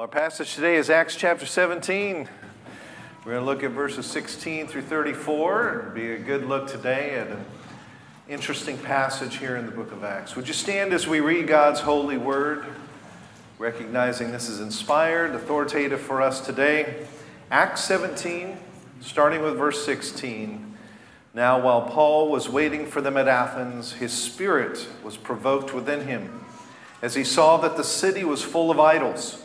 Our passage today is Acts chapter 17. We're going to look at verses 16 through 34. It'll be a good look today at an interesting passage here in the book of Acts. Would you stand as we read God's holy word, recognizing this is inspired, authoritative for us today? Acts 17, starting with verse 16. Now, while Paul was waiting for them at Athens, his spirit was provoked within him as he saw that the city was full of idols.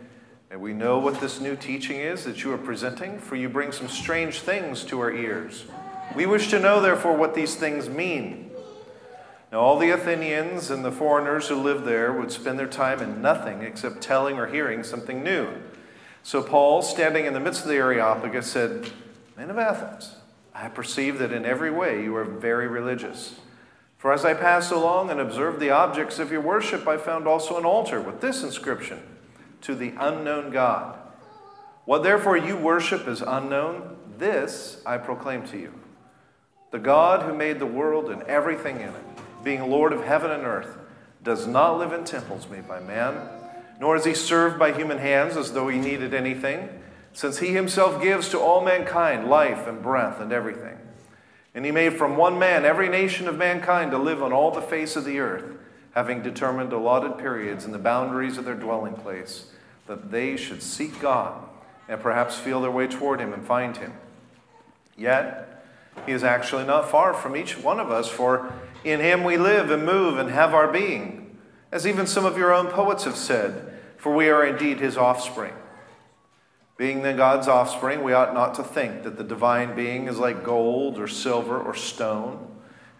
and we know what this new teaching is that you are presenting, for you bring some strange things to our ears. We wish to know, therefore, what these things mean. Now, all the Athenians and the foreigners who lived there would spend their time in nothing except telling or hearing something new. So, Paul, standing in the midst of the Areopagus, said, Men of Athens, I perceive that in every way you are very religious. For as I passed along and observed the objects of your worship, I found also an altar with this inscription to the unknown God. What therefore you worship is unknown, this I proclaim to you. The God who made the world and everything in it, being Lord of heaven and earth, does not live in temples made by man, nor is he served by human hands as though he needed anything, since he himself gives to all mankind life and breath and everything. And he made from one man every nation of mankind to live on all the face of the earth having determined allotted periods and the boundaries of their dwelling place, that they should seek God and perhaps feel their way toward Him and find Him. Yet, He is actually not far from each one of us, for in Him we live and move and have our being, as even some of your own poets have said, for we are indeed His offspring. Being then God's offspring, we ought not to think that the divine being is like gold or silver or stone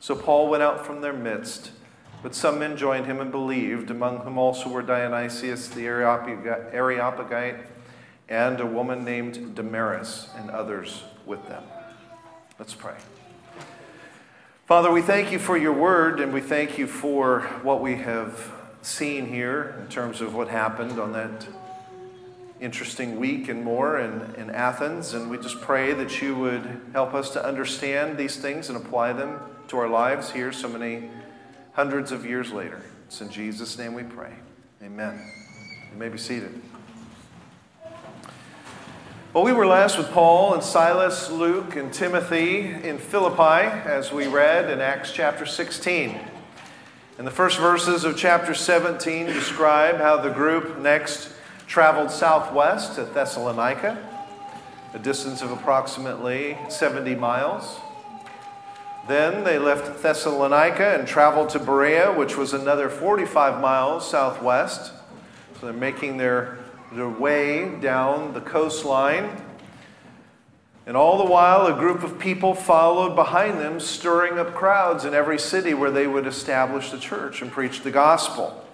So Paul went out from their midst, but some men joined him and believed, among whom also were Dionysius the Areopagite and a woman named Damaris and others with them. Let's pray. Father, we thank you for your word and we thank you for what we have seen here in terms of what happened on that interesting week and more in, in Athens. And we just pray that you would help us to understand these things and apply them to our lives here so many hundreds of years later. It's in Jesus' name we pray. Amen. You may be seated. Well, we were last with Paul and Silas, Luke, and Timothy in Philippi, as we read in Acts chapter 16. And the first verses of chapter 17 describe how the group next traveled southwest to Thessalonica, a distance of approximately 70 miles. Then they left Thessalonica and traveled to Berea, which was another 45 miles southwest. So they're making their, their way down the coastline. And all the while, a group of people followed behind them, stirring up crowds in every city where they would establish the church and preach the gospel.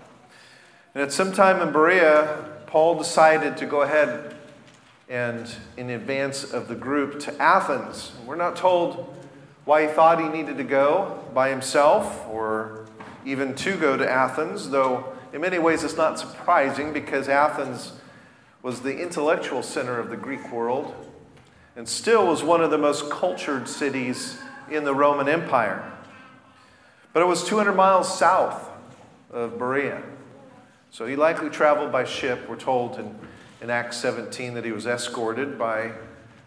And at some time in Berea, Paul decided to go ahead and, in advance of the group, to Athens. We're not told why he thought he needed to go by himself or even to go to Athens, though in many ways it's not surprising because Athens was the intellectual center of the Greek world and still was one of the most cultured cities in the Roman Empire. But it was 200 miles south of Berea. So he likely traveled by ship. We're told in, in Acts 17 that he was escorted by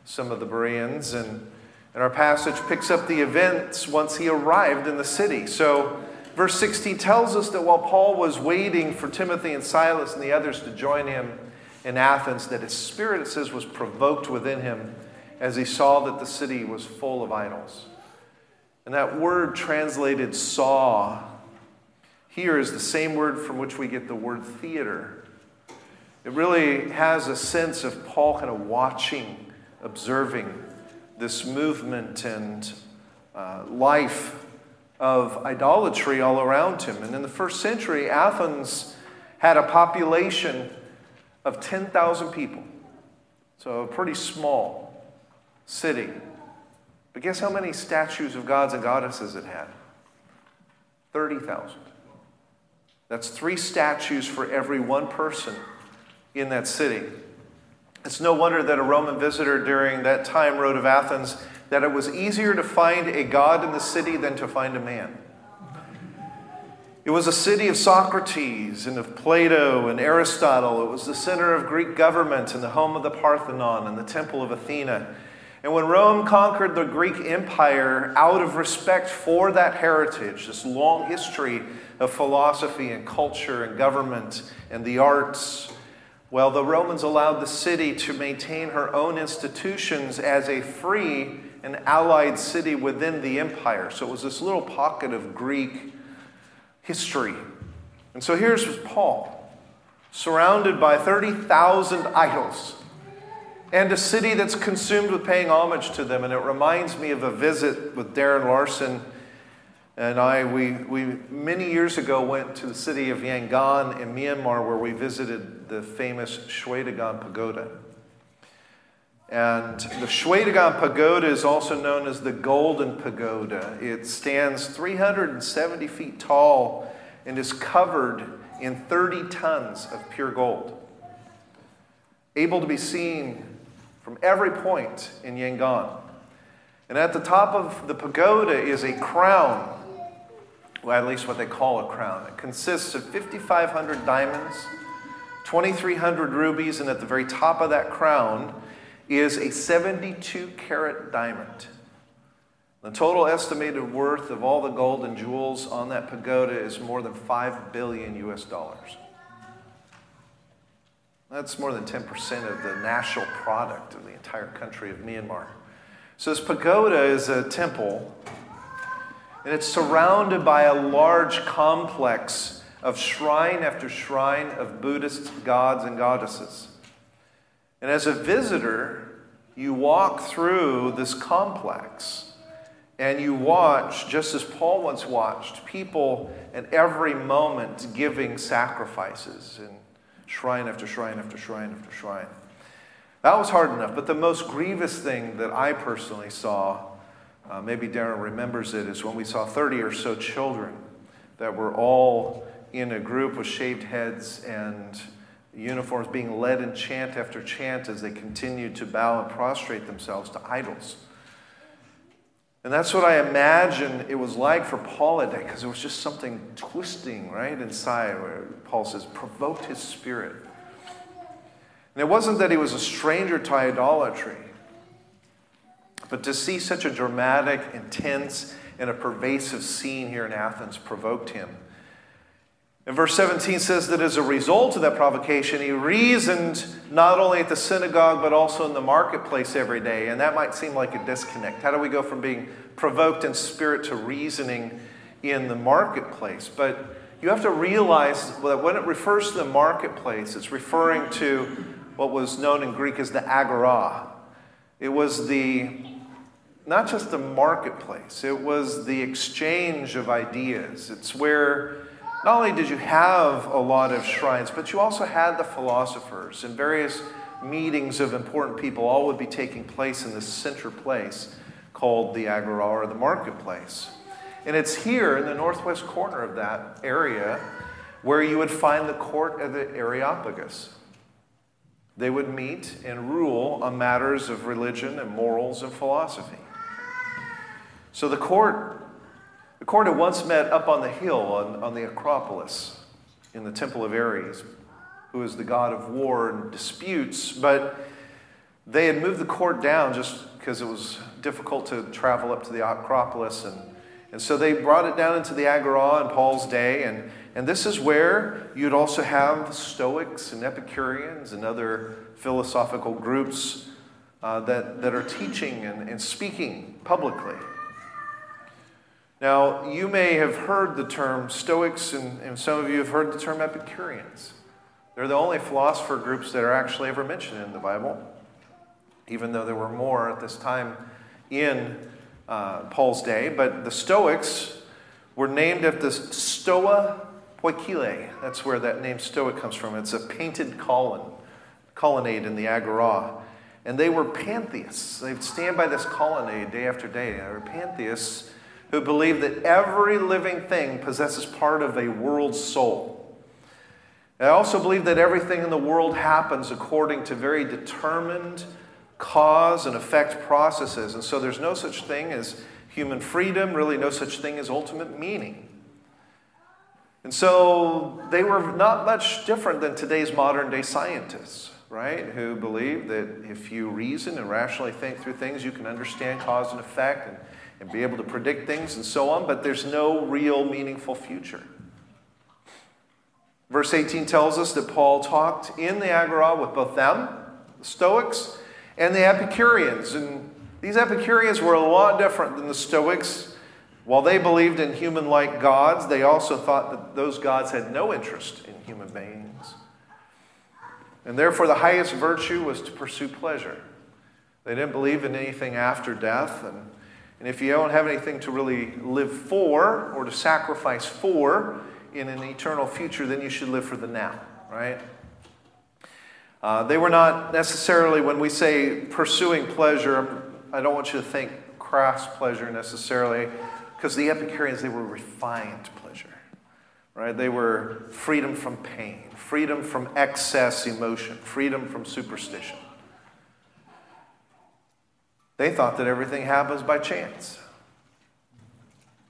some of the Bereans and and our passage picks up the events once he arrived in the city. So, verse 16 tells us that while Paul was waiting for Timothy and Silas and the others to join him in Athens, that his spirit, it says, was provoked within him as he saw that the city was full of idols. And that word translated saw here is the same word from which we get the word theater. It really has a sense of Paul kind of watching, observing this movement and uh, life of idolatry all around him. And in the first century, Athens had a population of 10,000 people. So a pretty small city. But guess how many statues of gods and goddesses it had? 30,000. That's three statues for every one person in that city. It's no wonder that a Roman visitor during that time wrote of Athens that it was easier to find a god in the city than to find a man. It was a city of Socrates and of Plato and Aristotle. It was the center of Greek government and the home of the Parthenon and the Temple of Athena. And when Rome conquered the Greek Empire out of respect for that heritage, this long history of philosophy and culture and government and the arts, well, the Romans allowed the city to maintain her own institutions as a free and allied city within the empire. So it was this little pocket of Greek history. And so here's Paul, surrounded by 30,000 idols and a city that's consumed with paying homage to them. And it reminds me of a visit with Darren Larson and I, we, we many years ago went to the city of Yangon in Myanmar where we visited the famous Shwedagon Pagoda. And the Shwedagon Pagoda is also known as the Golden Pagoda. It stands 370 feet tall and is covered in 30 tons of pure gold, able to be seen from every point in Yangon. And at the top of the pagoda is a crown at least what they call a crown. It consists of 5,500 diamonds, 2,300 rubies, and at the very top of that crown is a 72 carat diamond. The total estimated worth of all the gold and jewels on that pagoda is more than 5 billion US dollars. That's more than 10% of the national product of the entire country of Myanmar. So, this pagoda is a temple and it's surrounded by a large complex of shrine after shrine of Buddhist gods and goddesses. And as a visitor, you walk through this complex and you watch, just as Paul once watched, people at every moment giving sacrifices in shrine after shrine after shrine after shrine. That was hard enough, but the most grievous thing that I personally saw uh, maybe Darren remembers it, is when we saw 30 or so children that were all in a group with shaved heads and uniforms being led in chant after chant as they continued to bow and prostrate themselves to idols. And that's what I imagine it was like for Paul that day, because there was just something twisting right inside where Paul says, provoked his spirit. And it wasn't that he was a stranger to idolatry. But to see such a dramatic, intense, and a pervasive scene here in Athens provoked him. And verse 17 says that as a result of that provocation, he reasoned not only at the synagogue, but also in the marketplace every day. And that might seem like a disconnect. How do we go from being provoked in spirit to reasoning in the marketplace? But you have to realize that when it refers to the marketplace, it's referring to what was known in Greek as the agora. It was the not just the marketplace, it was the exchange of ideas. It's where not only did you have a lot of shrines, but you also had the philosophers and various meetings of important people, all would be taking place in this center place called the Agora or the marketplace. And it's here in the northwest corner of that area where you would find the court of the Areopagus. They would meet and rule on matters of religion and morals and philosophy. So the court, the court had once met up on the hill on, on the Acropolis in the Temple of Ares, who is the god of war and disputes, but they had moved the court down just because it was difficult to travel up to the Acropolis. And, and so they brought it down into the Agora in Paul's day. And, and this is where you'd also have Stoics and Epicureans and other philosophical groups uh, that, that are teaching and, and speaking publicly. Now, you may have heard the term Stoics, and, and some of you have heard the term Epicureans. They're the only philosopher groups that are actually ever mentioned in the Bible, even though there were more at this time in uh, Paul's day. But the Stoics were named after Stoa Poikile. That's where that name Stoic comes from. It's a painted colonnade in the Agora. And they were pantheists. They'd stand by this colonnade day after day. They were pantheists who believed that every living thing possesses part of a world soul. I also believe that everything in the world happens according to very determined cause and effect processes. And so there's no such thing as human freedom, really, no such thing as ultimate meaning. And so they were not much different than today's modern day scientists, right? Who believe that if you reason and rationally think through things, you can understand cause and effect and, and be able to predict things and so on, but there's no real meaningful future. Verse 18 tells us that Paul talked in the Agora with both them, the Stoics, and the Epicureans. And these Epicureans were a lot different than the Stoics. While they believed in human like gods, they also thought that those gods had no interest in human beings. And therefore, the highest virtue was to pursue pleasure. They didn't believe in anything after death. And, and if you don't have anything to really live for or to sacrifice for, in an eternal future, then you should live for the now, right? Uh, they were not necessarily, when we say pursuing pleasure, I don't want you to think crass pleasure necessarily, because the Epicureans, they were refined pleasure, right? They were freedom from pain, freedom from excess emotion, freedom from superstition. They thought that everything happens by chance.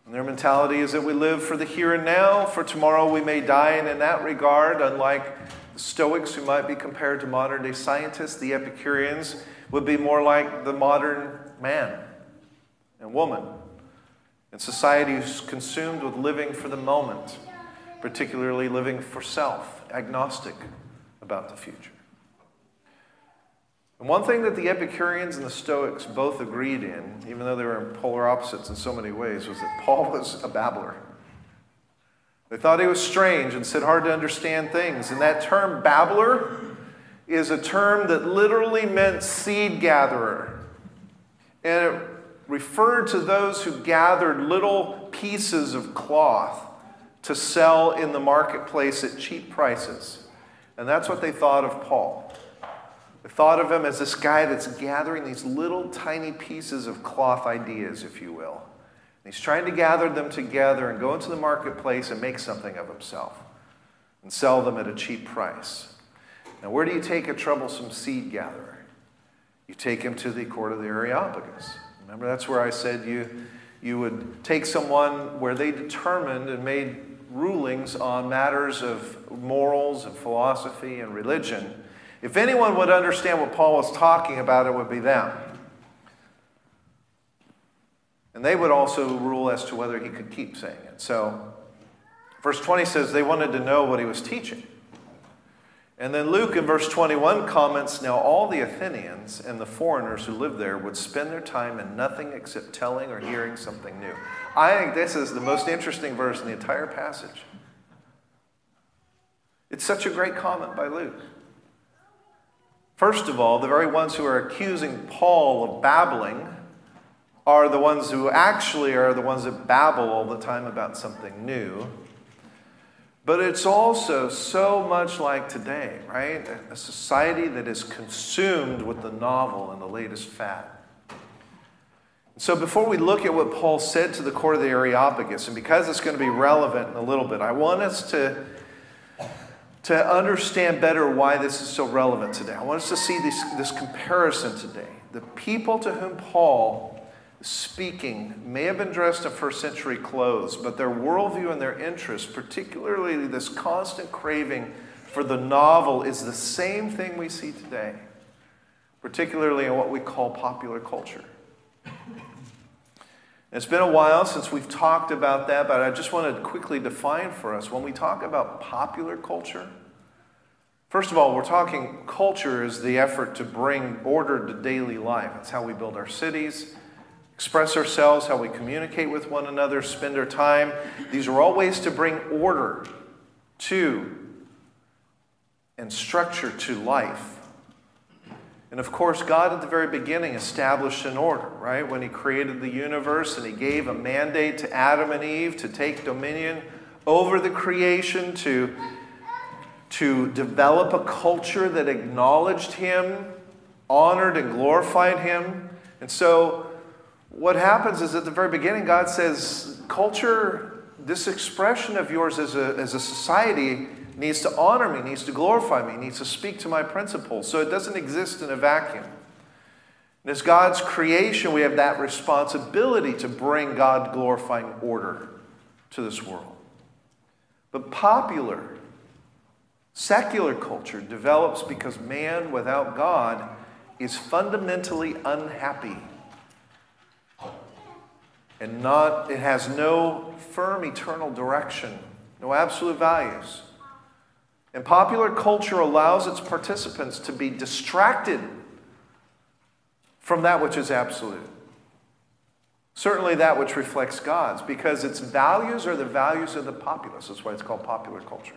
And their mentality is that we live for the here and now, for tomorrow we may die. And in that regard, unlike the Stoics, who might be compared to modern day scientists, the Epicureans would be more like the modern man and woman. And society is consumed with living for the moment, particularly living for self, agnostic about the future. And one thing that the Epicureans and the Stoics both agreed in, even though they were in polar opposites in so many ways, was that Paul was a babbler. They thought he was strange and said hard to understand things. And that term babbler is a term that literally meant seed gatherer. And it referred to those who gathered little pieces of cloth to sell in the marketplace at cheap prices. And that's what they thought of Paul. Thought of him as this guy that's gathering these little tiny pieces of cloth ideas, if you will. And he's trying to gather them together and go into the marketplace and make something of himself and sell them at a cheap price. Now, where do you take a troublesome seed gatherer? You take him to the court of the Areopagus. Remember, that's where I said you, you would take someone where they determined and made rulings on matters of morals and philosophy and religion if anyone would understand what Paul was talking about, it would be them. And they would also rule as to whether he could keep saying it. So, verse 20 says they wanted to know what he was teaching. And then Luke in verse 21 comments Now all the Athenians and the foreigners who lived there would spend their time in nothing except telling or hearing something new. I think this is the most interesting verse in the entire passage. It's such a great comment by Luke. First of all, the very ones who are accusing Paul of babbling are the ones who actually are the ones that babble all the time about something new. But it's also so much like today, right? A society that is consumed with the novel and the latest fad. So, before we look at what Paul said to the court of the Areopagus, and because it's going to be relevant in a little bit, I want us to to understand better why this is so relevant today. I want us to see this, this comparison today. The people to whom Paul is speaking may have been dressed in first century clothes, but their worldview and their interest, particularly this constant craving for the novel, is the same thing we see today, particularly in what we call popular culture. It's been a while since we've talked about that, but I just want to quickly define for us when we talk about popular culture, First of all, we're talking culture is the effort to bring order to daily life. That's how we build our cities, express ourselves, how we communicate with one another, spend our time. These are all ways to bring order to and structure to life. And of course, God at the very beginning established an order, right? When He created the universe and He gave a mandate to Adam and Eve to take dominion over the creation, to, to develop a culture that acknowledged Him, honored and glorified Him. And so, what happens is at the very beginning, God says, culture, this expression of yours as a, as a society, needs to honor me, needs to glorify me, needs to speak to my principles. So it doesn't exist in a vacuum. And as God's creation, we have that responsibility to bring God glorifying order to this world. But popular, secular culture develops because man without God is fundamentally unhappy. And not, it has no firm eternal direction, no absolute values. And popular culture allows its participants to be distracted from that which is absolute. Certainly that which reflects God's, because its values are the values of the populace. That's why it's called popular culture.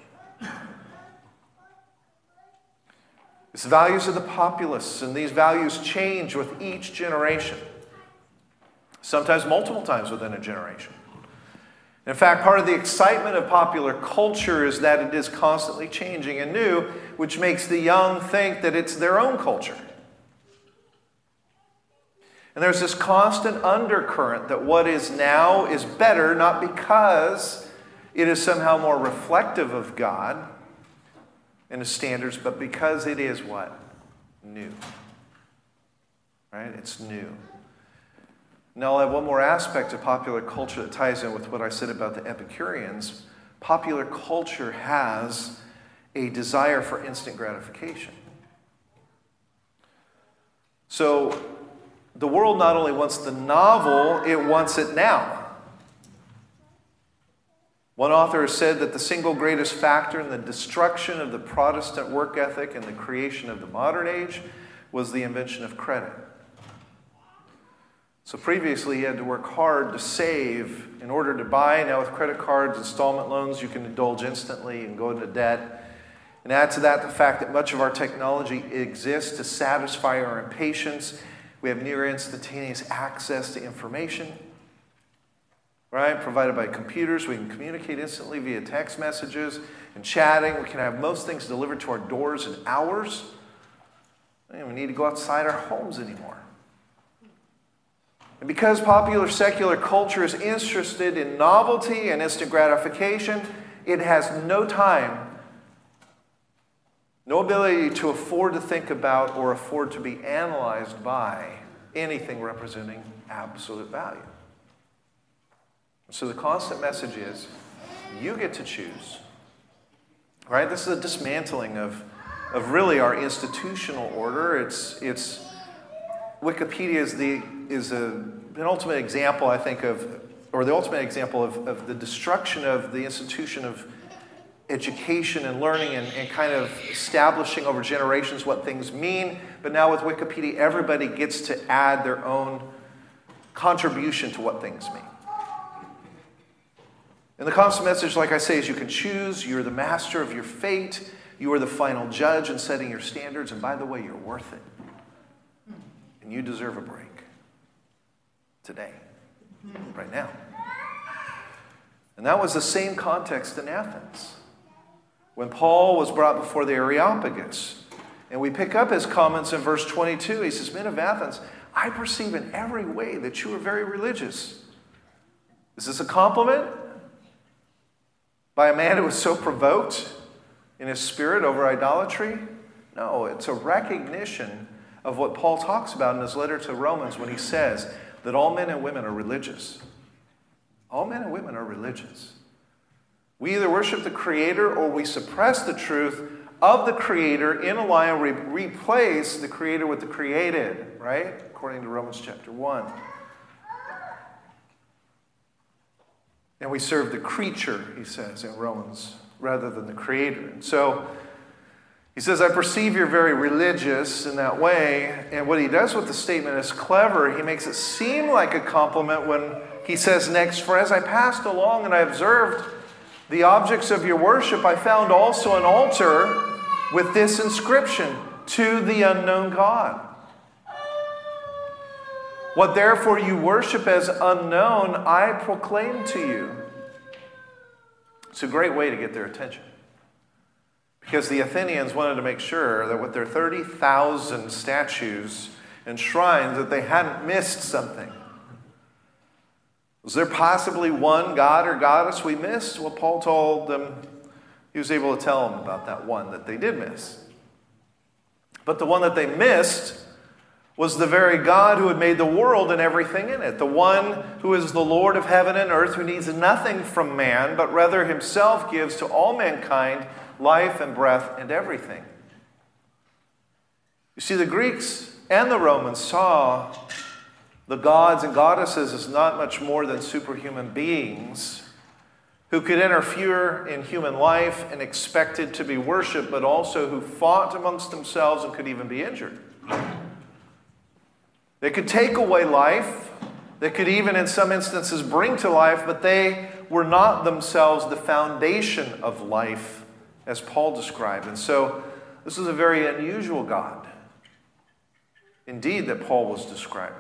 It's the values of the populace, and these values change with each generation, sometimes multiple times within a generation. In fact, part of the excitement of popular culture is that it is constantly changing and new, which makes the young think that it's their own culture. And there's this constant undercurrent that what is now is better, not because it is somehow more reflective of God and the standards, but because it is what? New. Right? It's new. Now, I'll have one more aspect of popular culture that ties in with what I said about the Epicureans. Popular culture has a desire for instant gratification. So, the world not only wants the novel, it wants it now. One author has said that the single greatest factor in the destruction of the Protestant work ethic and the creation of the modern age was the invention of credit. So previously, you had to work hard to save in order to buy. Now, with credit cards, installment loans, you can indulge instantly and go into debt. And add to that the fact that much of our technology exists to satisfy our impatience. We have near instantaneous access to information, right? Provided by computers. We can communicate instantly via text messages and chatting. We can have most things delivered to our doors in hours. We don't even need to go outside our homes anymore. And because popular secular culture is interested in novelty and instant gratification, it has no time, no ability to afford to think about or afford to be analyzed by anything representing absolute value. So the constant message is you get to choose. Right? This is a dismantling of, of really our institutional order. It's, it's Wikipedia is the is a, an ultimate example, I think, of, or the ultimate example of, of the destruction of the institution of education and learning and, and kind of establishing over generations what things mean. But now with Wikipedia, everybody gets to add their own contribution to what things mean. And the constant message, like I say, is you can choose, you're the master of your fate, you are the final judge in setting your standards, and by the way, you're worth it. And you deserve a break today, right now. And that was the same context in Athens. When Paul was brought before the Areopagus, and we pick up his comments in verse 22, he says, Men of Athens, I perceive in every way that you are very religious. Is this a compliment by a man who was so provoked in his spirit over idolatry? No, it's a recognition of what Paul talks about in his letter to Romans when he says, that all men and women are religious. All men and women are religious. We either worship the Creator or we suppress the truth of the Creator in a lie and re- replace the Creator with the created, right? According to Romans chapter 1. And we serve the creature, he says in Romans, rather than the Creator. And so, He says, I perceive you're very religious in that way. And what he does with the statement is clever. He makes it seem like a compliment when he says next, For as I passed along and I observed the objects of your worship, I found also an altar with this inscription To the unknown God. What therefore you worship as unknown, I proclaim to you. It's a great way to get their attention. Because the Athenians wanted to make sure that with their 30,000 statues and shrines that they hadn't missed something. Was there possibly one god or goddess we missed? Well, Paul told them, he was able to tell them about that one that they did miss. But the one that they missed was the very God who had made the world and everything in it, the one who is the Lord of heaven and earth, who needs nothing from man, but rather himself gives to all mankind life and breath and everything. You see, the Greeks and the Romans saw the gods and goddesses as not much more than superhuman beings who could interfere in human life and expected to be worshiped, but also who fought amongst themselves and could even be injured. They could take away life. They could even, in some instances, bring to life, but they were not themselves the foundation of life, as Paul described. And so, this is a very unusual God, indeed, that Paul was describing.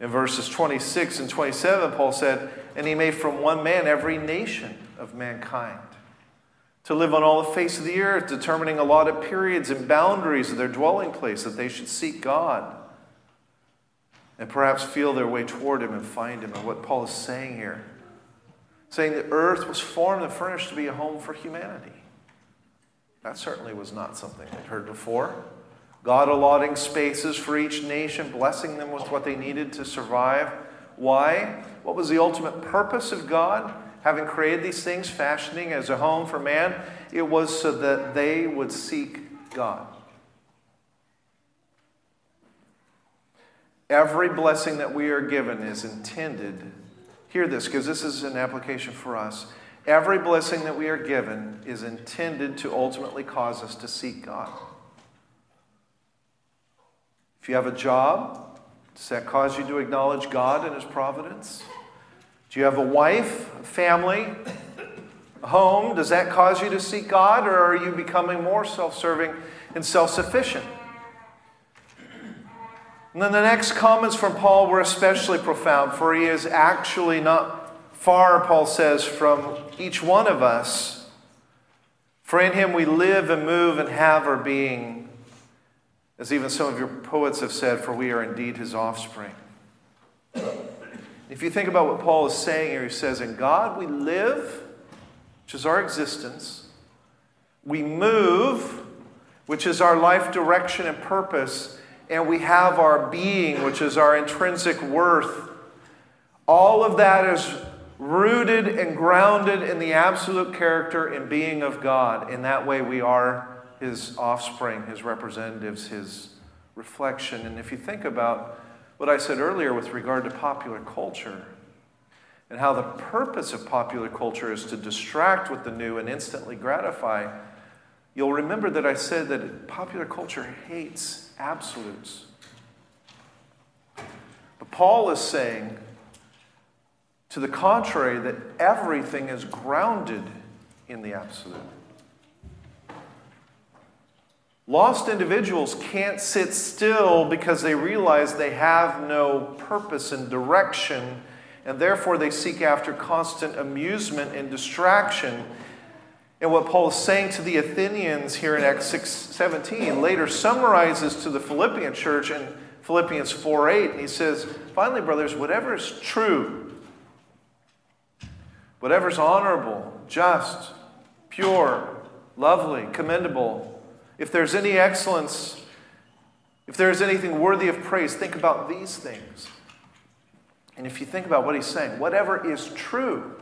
In verses 26 and 27, Paul said, And he made from one man every nation of mankind to live on all the face of the earth, determining allotted periods and boundaries of their dwelling place that they should seek God and perhaps feel their way toward Him and find Him. And what Paul is saying here, saying the earth was formed and furnished to be a home for humanity. That certainly was not something they'd heard before. God allotting spaces for each nation, blessing them with what they needed to survive. Why? What was the ultimate purpose of God? Having created these things, fashioning as a home for man, it was so that they would seek God. Every blessing that we are given is intended, hear this because this is an application for us. Every blessing that we are given is intended to ultimately cause us to seek God. If you have a job, does that cause you to acknowledge God and His providence? Do you have a wife, a family, a home? Does that cause you to seek God, or are you becoming more self serving and self sufficient? And then the next comments from Paul were especially profound, for he is actually not far, Paul says, from each one of us. For in him we live and move and have our being, as even some of your poets have said, for we are indeed his offspring. If you think about what Paul is saying here, he says, In God we live, which is our existence, we move, which is our life direction and purpose and we have our being, which is our intrinsic worth. All of that is rooted and grounded in the absolute character and being of God. In that way, we are His offspring, His representatives, His reflection. And if you think about what I said earlier with regard to popular culture, and how the purpose of popular culture is to distract with the new and instantly gratify, you'll remember that I said that popular culture hates absolutes. But Paul is saying, to the contrary, that everything is grounded in the absolute. Lost individuals can't sit still because they realize they have no purpose and direction, and therefore they seek after constant amusement and distraction and what Paul is saying to the Athenians here in Acts 6 17 later summarizes to the Philippian church in Philippians 4 8. And he says, Finally, brothers, whatever is true, whatever is honorable, just, pure, lovely, commendable, if there's any excellence, if there's anything worthy of praise, think about these things. And if you think about what he's saying, whatever is true,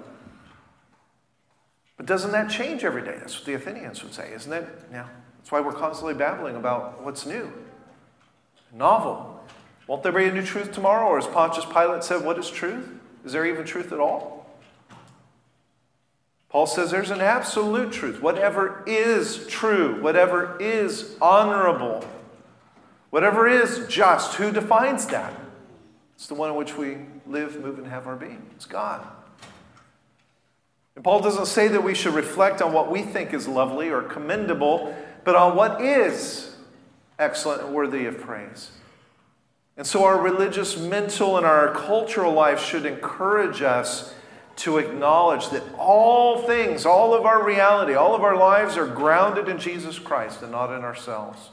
but doesn't that change every day? That's what the Athenians would say, isn't it? Yeah. That's why we're constantly babbling about what's new, novel. Won't there be a new truth tomorrow? Or as Pontius Pilate said, what is truth? Is there even truth at all? Paul says there's an absolute truth. Whatever is true, whatever is honorable, whatever is just, who defines that? It's the one in which we live, move, and have our being. It's God. Paul doesn't say that we should reflect on what we think is lovely or commendable, but on what is excellent and worthy of praise. And so our religious, mental, and our cultural life should encourage us to acknowledge that all things, all of our reality, all of our lives are grounded in Jesus Christ and not in ourselves.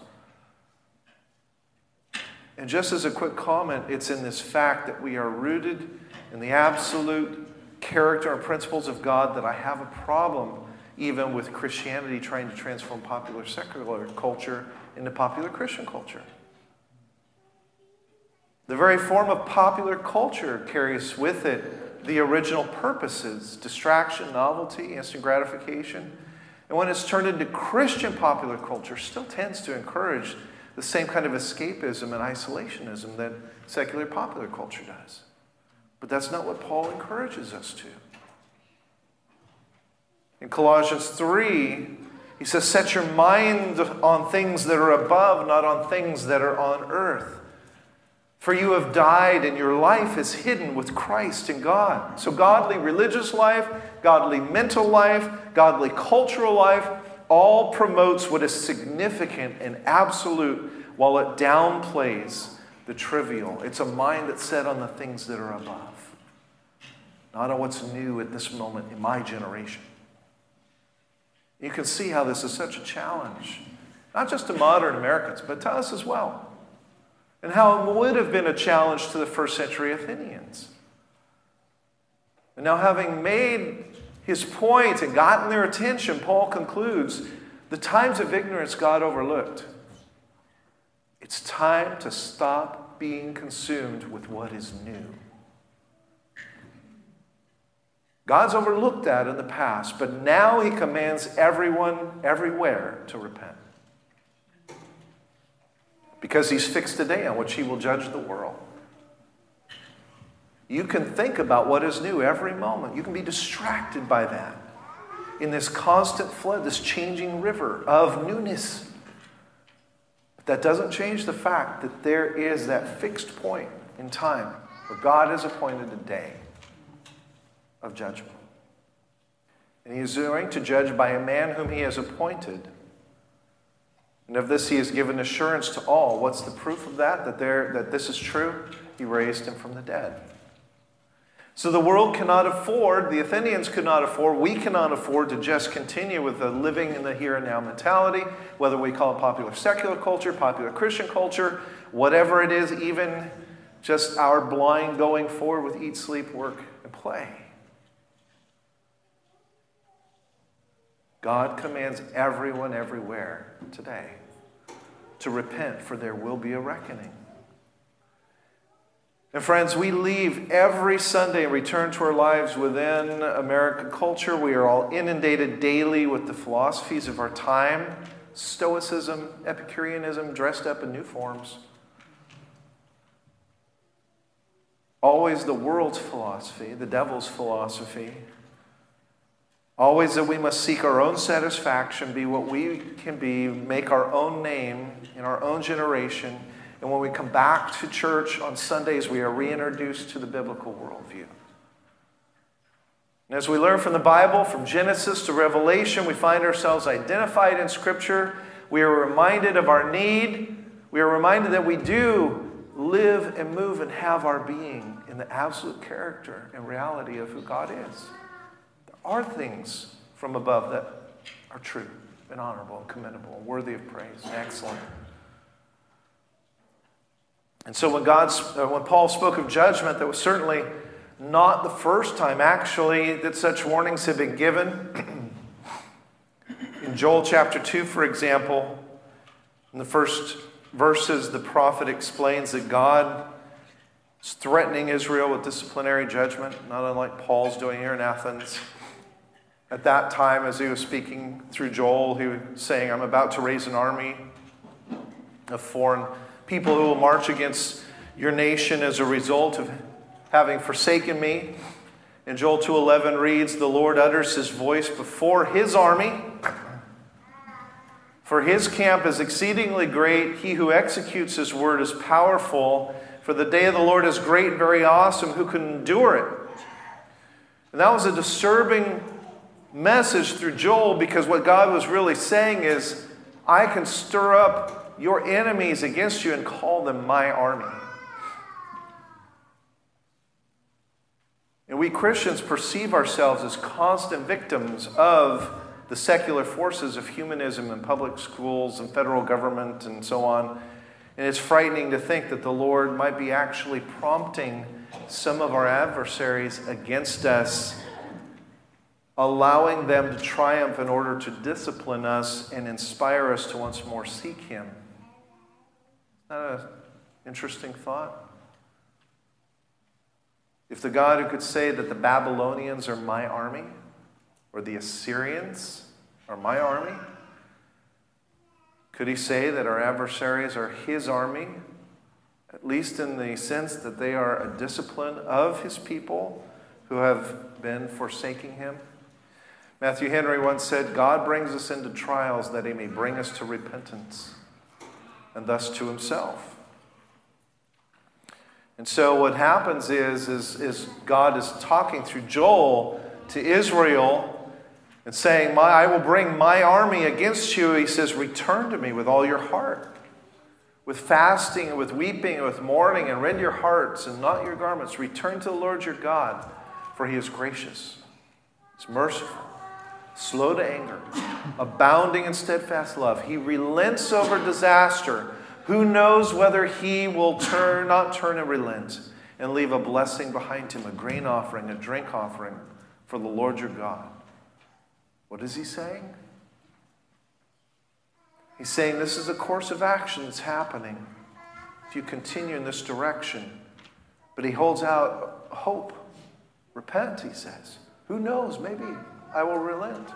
And just as a quick comment, it's in this fact that we are rooted in the absolute character and principles of God that I have a problem even with Christianity trying to transform popular secular culture into popular Christian culture. The very form of popular culture carries with it the original purposes distraction, novelty, instant gratification. And when it's turned into Christian popular culture, still tends to encourage the same kind of escapism and isolationism that secular popular culture does. But that's not what Paul encourages us to. In Colossians 3, he says, Set your mind on things that are above, not on things that are on earth. For you have died, and your life is hidden with Christ in God. So, godly religious life, godly mental life, godly cultural life all promotes what is significant and absolute while it downplays the trivial. It's a mind that's set on the things that are above, not on what's new at this moment in my generation. You can see how this is such a challenge, not just to modern Americans, but to us as well. And how it would have been a challenge to the first century Athenians. And now, having made his point and gotten their attention, Paul concludes the times of ignorance God overlooked. It's time to stop being consumed with what is new. God's overlooked that in the past, but now he commands everyone, everywhere, to repent. Because he's fixed a day on which he will judge the world. You can think about what is new every moment. You can be distracted by that in this constant flood, this changing river of newness. That doesn't change the fact that there is that fixed point in time where God has appointed a day of judgment. And he is going to judge by a man whom he has appointed. And of this he has given assurance to all. What's the proof of that? That, there, that this is true? He raised him from the dead. So the world cannot afford, the Athenians could not afford, we cannot afford to just continue with the living in the here and now mentality, whether we call it popular secular culture, popular Christian culture, whatever it is, even just our blind going forward with eat, sleep, work, and play. God commands everyone everywhere today to repent, for there will be a reckoning. And friends, we leave every Sunday and return to our lives within American culture. We are all inundated daily with the philosophies of our time Stoicism, Epicureanism, dressed up in new forms. Always the world's philosophy, the devil's philosophy. Always that we must seek our own satisfaction, be what we can be, make our own name in our own generation and when we come back to church on Sundays, we are reintroduced to the biblical worldview. And as we learn from the Bible, from Genesis to Revelation, we find ourselves identified in Scripture. We are reminded of our need. We are reminded that we do live and move and have our being in the absolute character and reality of who God is. There are things from above that are true and honorable and commendable and worthy of praise and excellent. And so when, God's, uh, when Paul spoke of judgment, that was certainly not the first time, actually, that such warnings have been given. in Joel chapter 2, for example, in the first verses, the prophet explains that God is threatening Israel with disciplinary judgment, not unlike Paul's doing here in Athens. At that time, as he was speaking through Joel, he was saying, I'm about to raise an army of foreign people who will march against your nation as a result of having forsaken me. And Joel 2:11 reads, "The Lord utters his voice before his army, for his camp is exceedingly great. He who executes his word is powerful. For the day of the Lord is great and very awesome. Who can endure it? And that was a disturbing message through Joel because what God was really saying is, I can stir up your enemies against you and call them my army. And we Christians perceive ourselves as constant victims of the secular forces of humanism and public schools and federal government and so on. And it's frightening to think that the Lord might be actually prompting some of our adversaries against us, allowing them to triumph in order to discipline us and inspire us to once more seek Him. Isn't that an interesting thought? If the God who could say that the Babylonians are my army, or the Assyrians are my army, could he say that our adversaries are his army, at least in the sense that they are a discipline of his people who have been forsaking him? Matthew Henry once said, God brings us into trials that he may bring us to repentance and thus to himself. And so what happens is, is, is God is talking through Joel to Israel and saying, my, I will bring my army against you. He says, Return to me with all your heart. With fasting and with weeping and with mourning, and rend your hearts and not your garments. Return to the Lord your God, for he is gracious, he's merciful, slow to anger, abounding in steadfast love. He relents over disaster. Who knows whether he will turn, not turn and relent, and leave a blessing behind him, a grain offering, a drink offering for the Lord your God. What is he saying? He's saying this is a course of action that's happening if you continue in this direction. But he holds out hope. Repent, he says. Who knows? Maybe I will relent.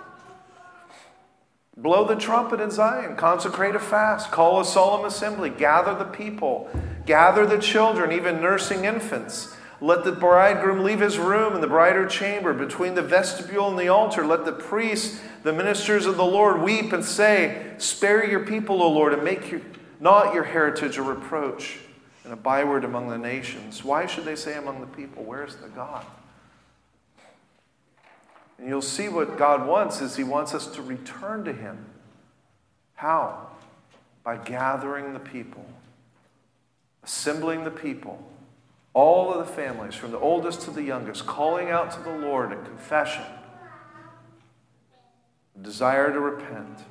Blow the trumpet in Zion, consecrate a fast, call a solemn assembly, gather the people, gather the children, even nursing infants. Let the bridegroom leave his room in the bridal chamber between the vestibule and the altar. Let the priests, the ministers of the Lord, weep and say, Spare your people, O Lord, and make your, not your heritage a reproach and a byword among the nations. Why should they say among the people, Where's the God? And you'll see what God wants is He wants us to return to Him. How? By gathering the people, assembling the people, all of the families, from the oldest to the youngest, calling out to the Lord in confession, desire to repent.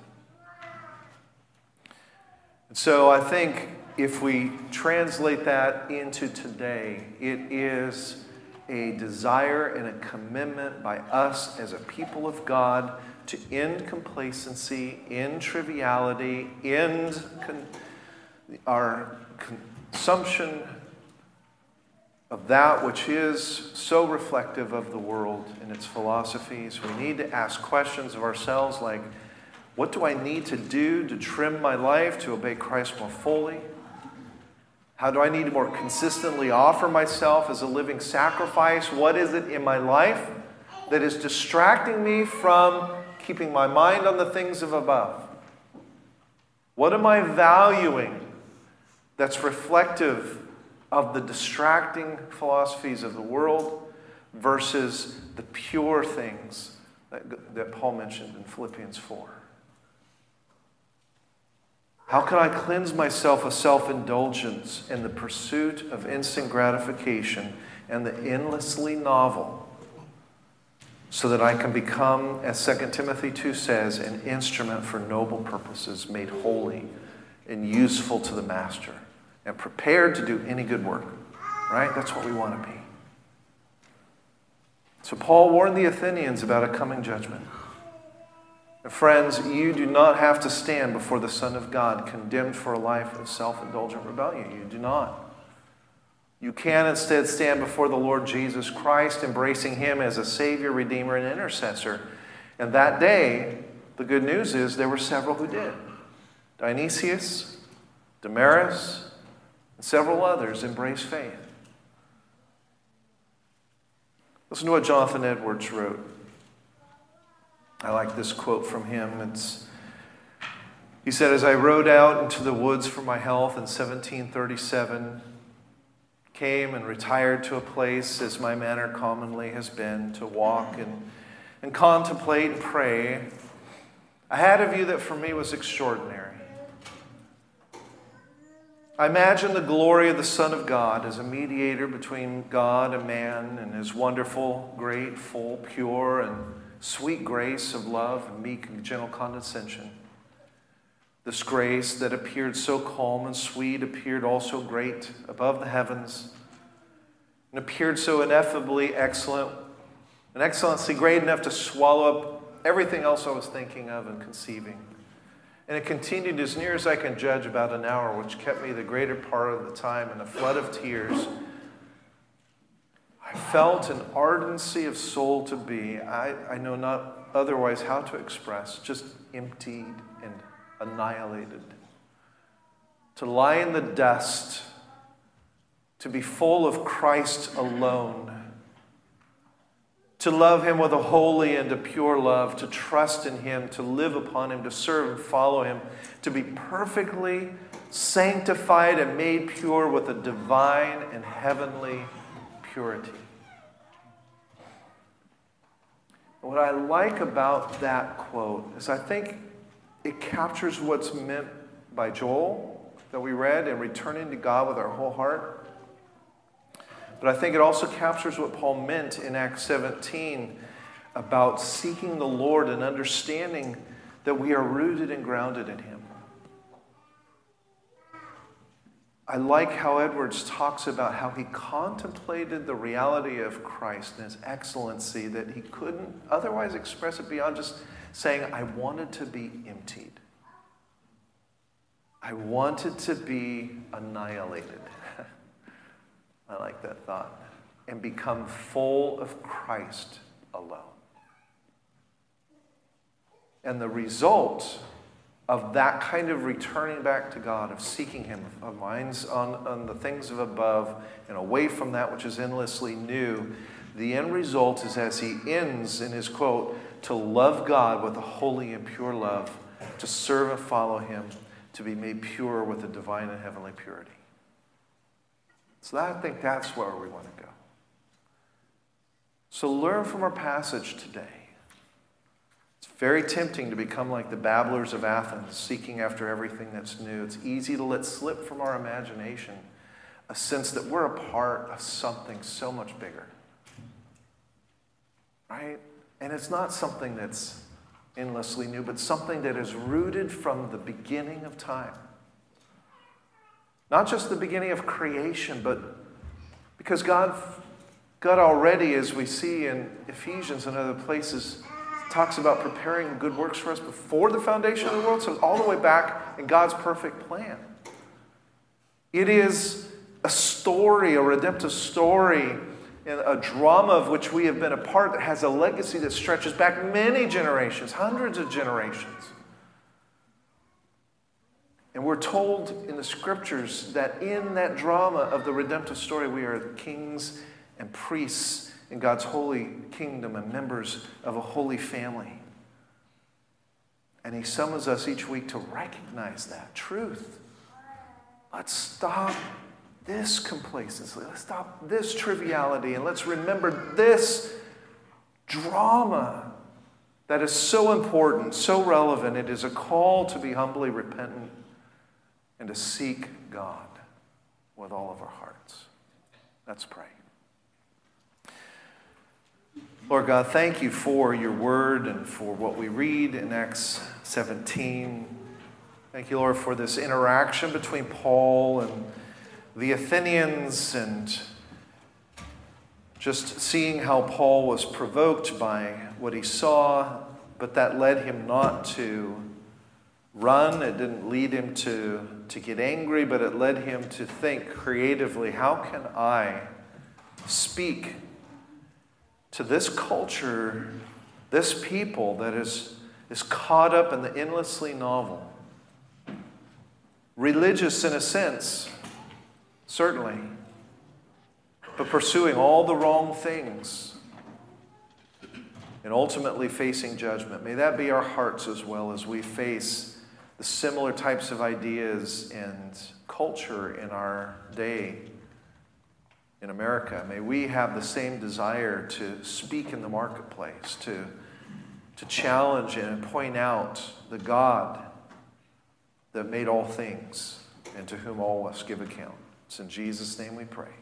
And so I think if we translate that into today, it is a desire and a commitment by us as a people of God to end complacency, end triviality, end con- our consumption of that which is so reflective of the world and its philosophies. We need to ask questions of ourselves like, what do I need to do to trim my life to obey Christ more fully? How do I need to more consistently offer myself as a living sacrifice? What is it in my life that is distracting me from keeping my mind on the things of above? What am I valuing that's reflective of the distracting philosophies of the world versus the pure things that, that Paul mentioned in Philippians 4? How can I cleanse myself of self indulgence in the pursuit of instant gratification and the endlessly novel so that I can become, as 2 Timothy 2 says, an instrument for noble purposes, made holy and useful to the master, and prepared to do any good work? Right? That's what we want to be. So, Paul warned the Athenians about a coming judgment. Friends, you do not have to stand before the Son of God condemned for a life of self indulgent rebellion. You do not. You can instead stand before the Lord Jesus Christ, embracing Him as a Savior, Redeemer, and Intercessor. And that day, the good news is there were several who did. Dionysius, Damaris, and several others embraced faith. Listen to what Jonathan Edwards wrote. I like this quote from him. It's, he said, As I rode out into the woods for my health in 1737, came and retired to a place, as my manner commonly has been, to walk and, and contemplate and pray, I had a view that for me was extraordinary. I imagine the glory of the Son of God as a mediator between God and man and his wonderful, great, full, pure, and sweet grace of love meek and gentle condescension. This grace that appeared so calm and sweet appeared also great above the heavens and appeared so ineffably excellent, an excellency great enough to swallow up everything else I was thinking of and conceiving. And it continued as near as I can judge about an hour, which kept me the greater part of the time in a flood of tears. I felt an ardency of soul to be, I, I know not otherwise how to express, just emptied and annihilated. To lie in the dust, to be full of Christ alone to love Him with a holy and a pure love, to trust in Him, to live upon Him, to serve and follow Him, to be perfectly sanctified and made pure with a divine and heavenly purity. What I like about that quote is I think it captures what's meant by Joel that we read and returning to God with our whole heart. But I think it also captures what Paul meant in Acts 17 about seeking the Lord and understanding that we are rooted and grounded in Him. I like how Edwards talks about how he contemplated the reality of Christ and his excellency that he couldn't otherwise express it beyond just saying, I wanted to be emptied. I wanted to be annihilated. I like that thought. And become full of Christ alone. And the result of that kind of returning back to God, of seeking Him, of minds on, on the things of above and away from that which is endlessly new, the end result is as he ends in his quote, to love God with a holy and pure love, to serve and follow Him, to be made pure with a divine and heavenly purity. So I think that's where we want to go. So learn from our passage today. It's very tempting to become like the babblers of Athens, seeking after everything that's new. It's easy to let slip from our imagination a sense that we're a part of something so much bigger. Right? And it's not something that's endlessly new, but something that is rooted from the beginning of time. Not just the beginning of creation, but because God, God already, as we see in Ephesians and other places, talks about preparing good works for us before the foundation of the world. So all the way back in God's perfect plan. It is a story, a redemptive story, and a drama of which we have been a part that has a legacy that stretches back many generations, hundreds of generations. And we're told in the scriptures that in that drama of the redemptive story, we are kings and priests in God's holy kingdom and members of a holy family. And He summons us each week to recognize that truth. Let's stop this complacency. Let's stop this triviality and let's remember this drama that is so important, so relevant. It is a call to be humbly repentant and to seek God with all of our hearts. Let's pray. Lord God, thank you for your word and for what we read in Acts 17. Thank you, Lord, for this interaction between Paul and the Athenians and just seeing how Paul was provoked by what he saw, but that led him not to run. It didn't lead him to, to get angry, but it led him to think creatively how can I speak to this culture, this people that is, is caught up in the endlessly novel? Religious in a sense, certainly, but pursuing all the wrong things and ultimately facing judgment. May that be our hearts as well as we face the similar types of ideas and culture in our day in America. May we have the same desire to speak in the marketplace, to, to challenge and point out the God that made all things and to whom all of us give account. It's in Jesus' name we pray.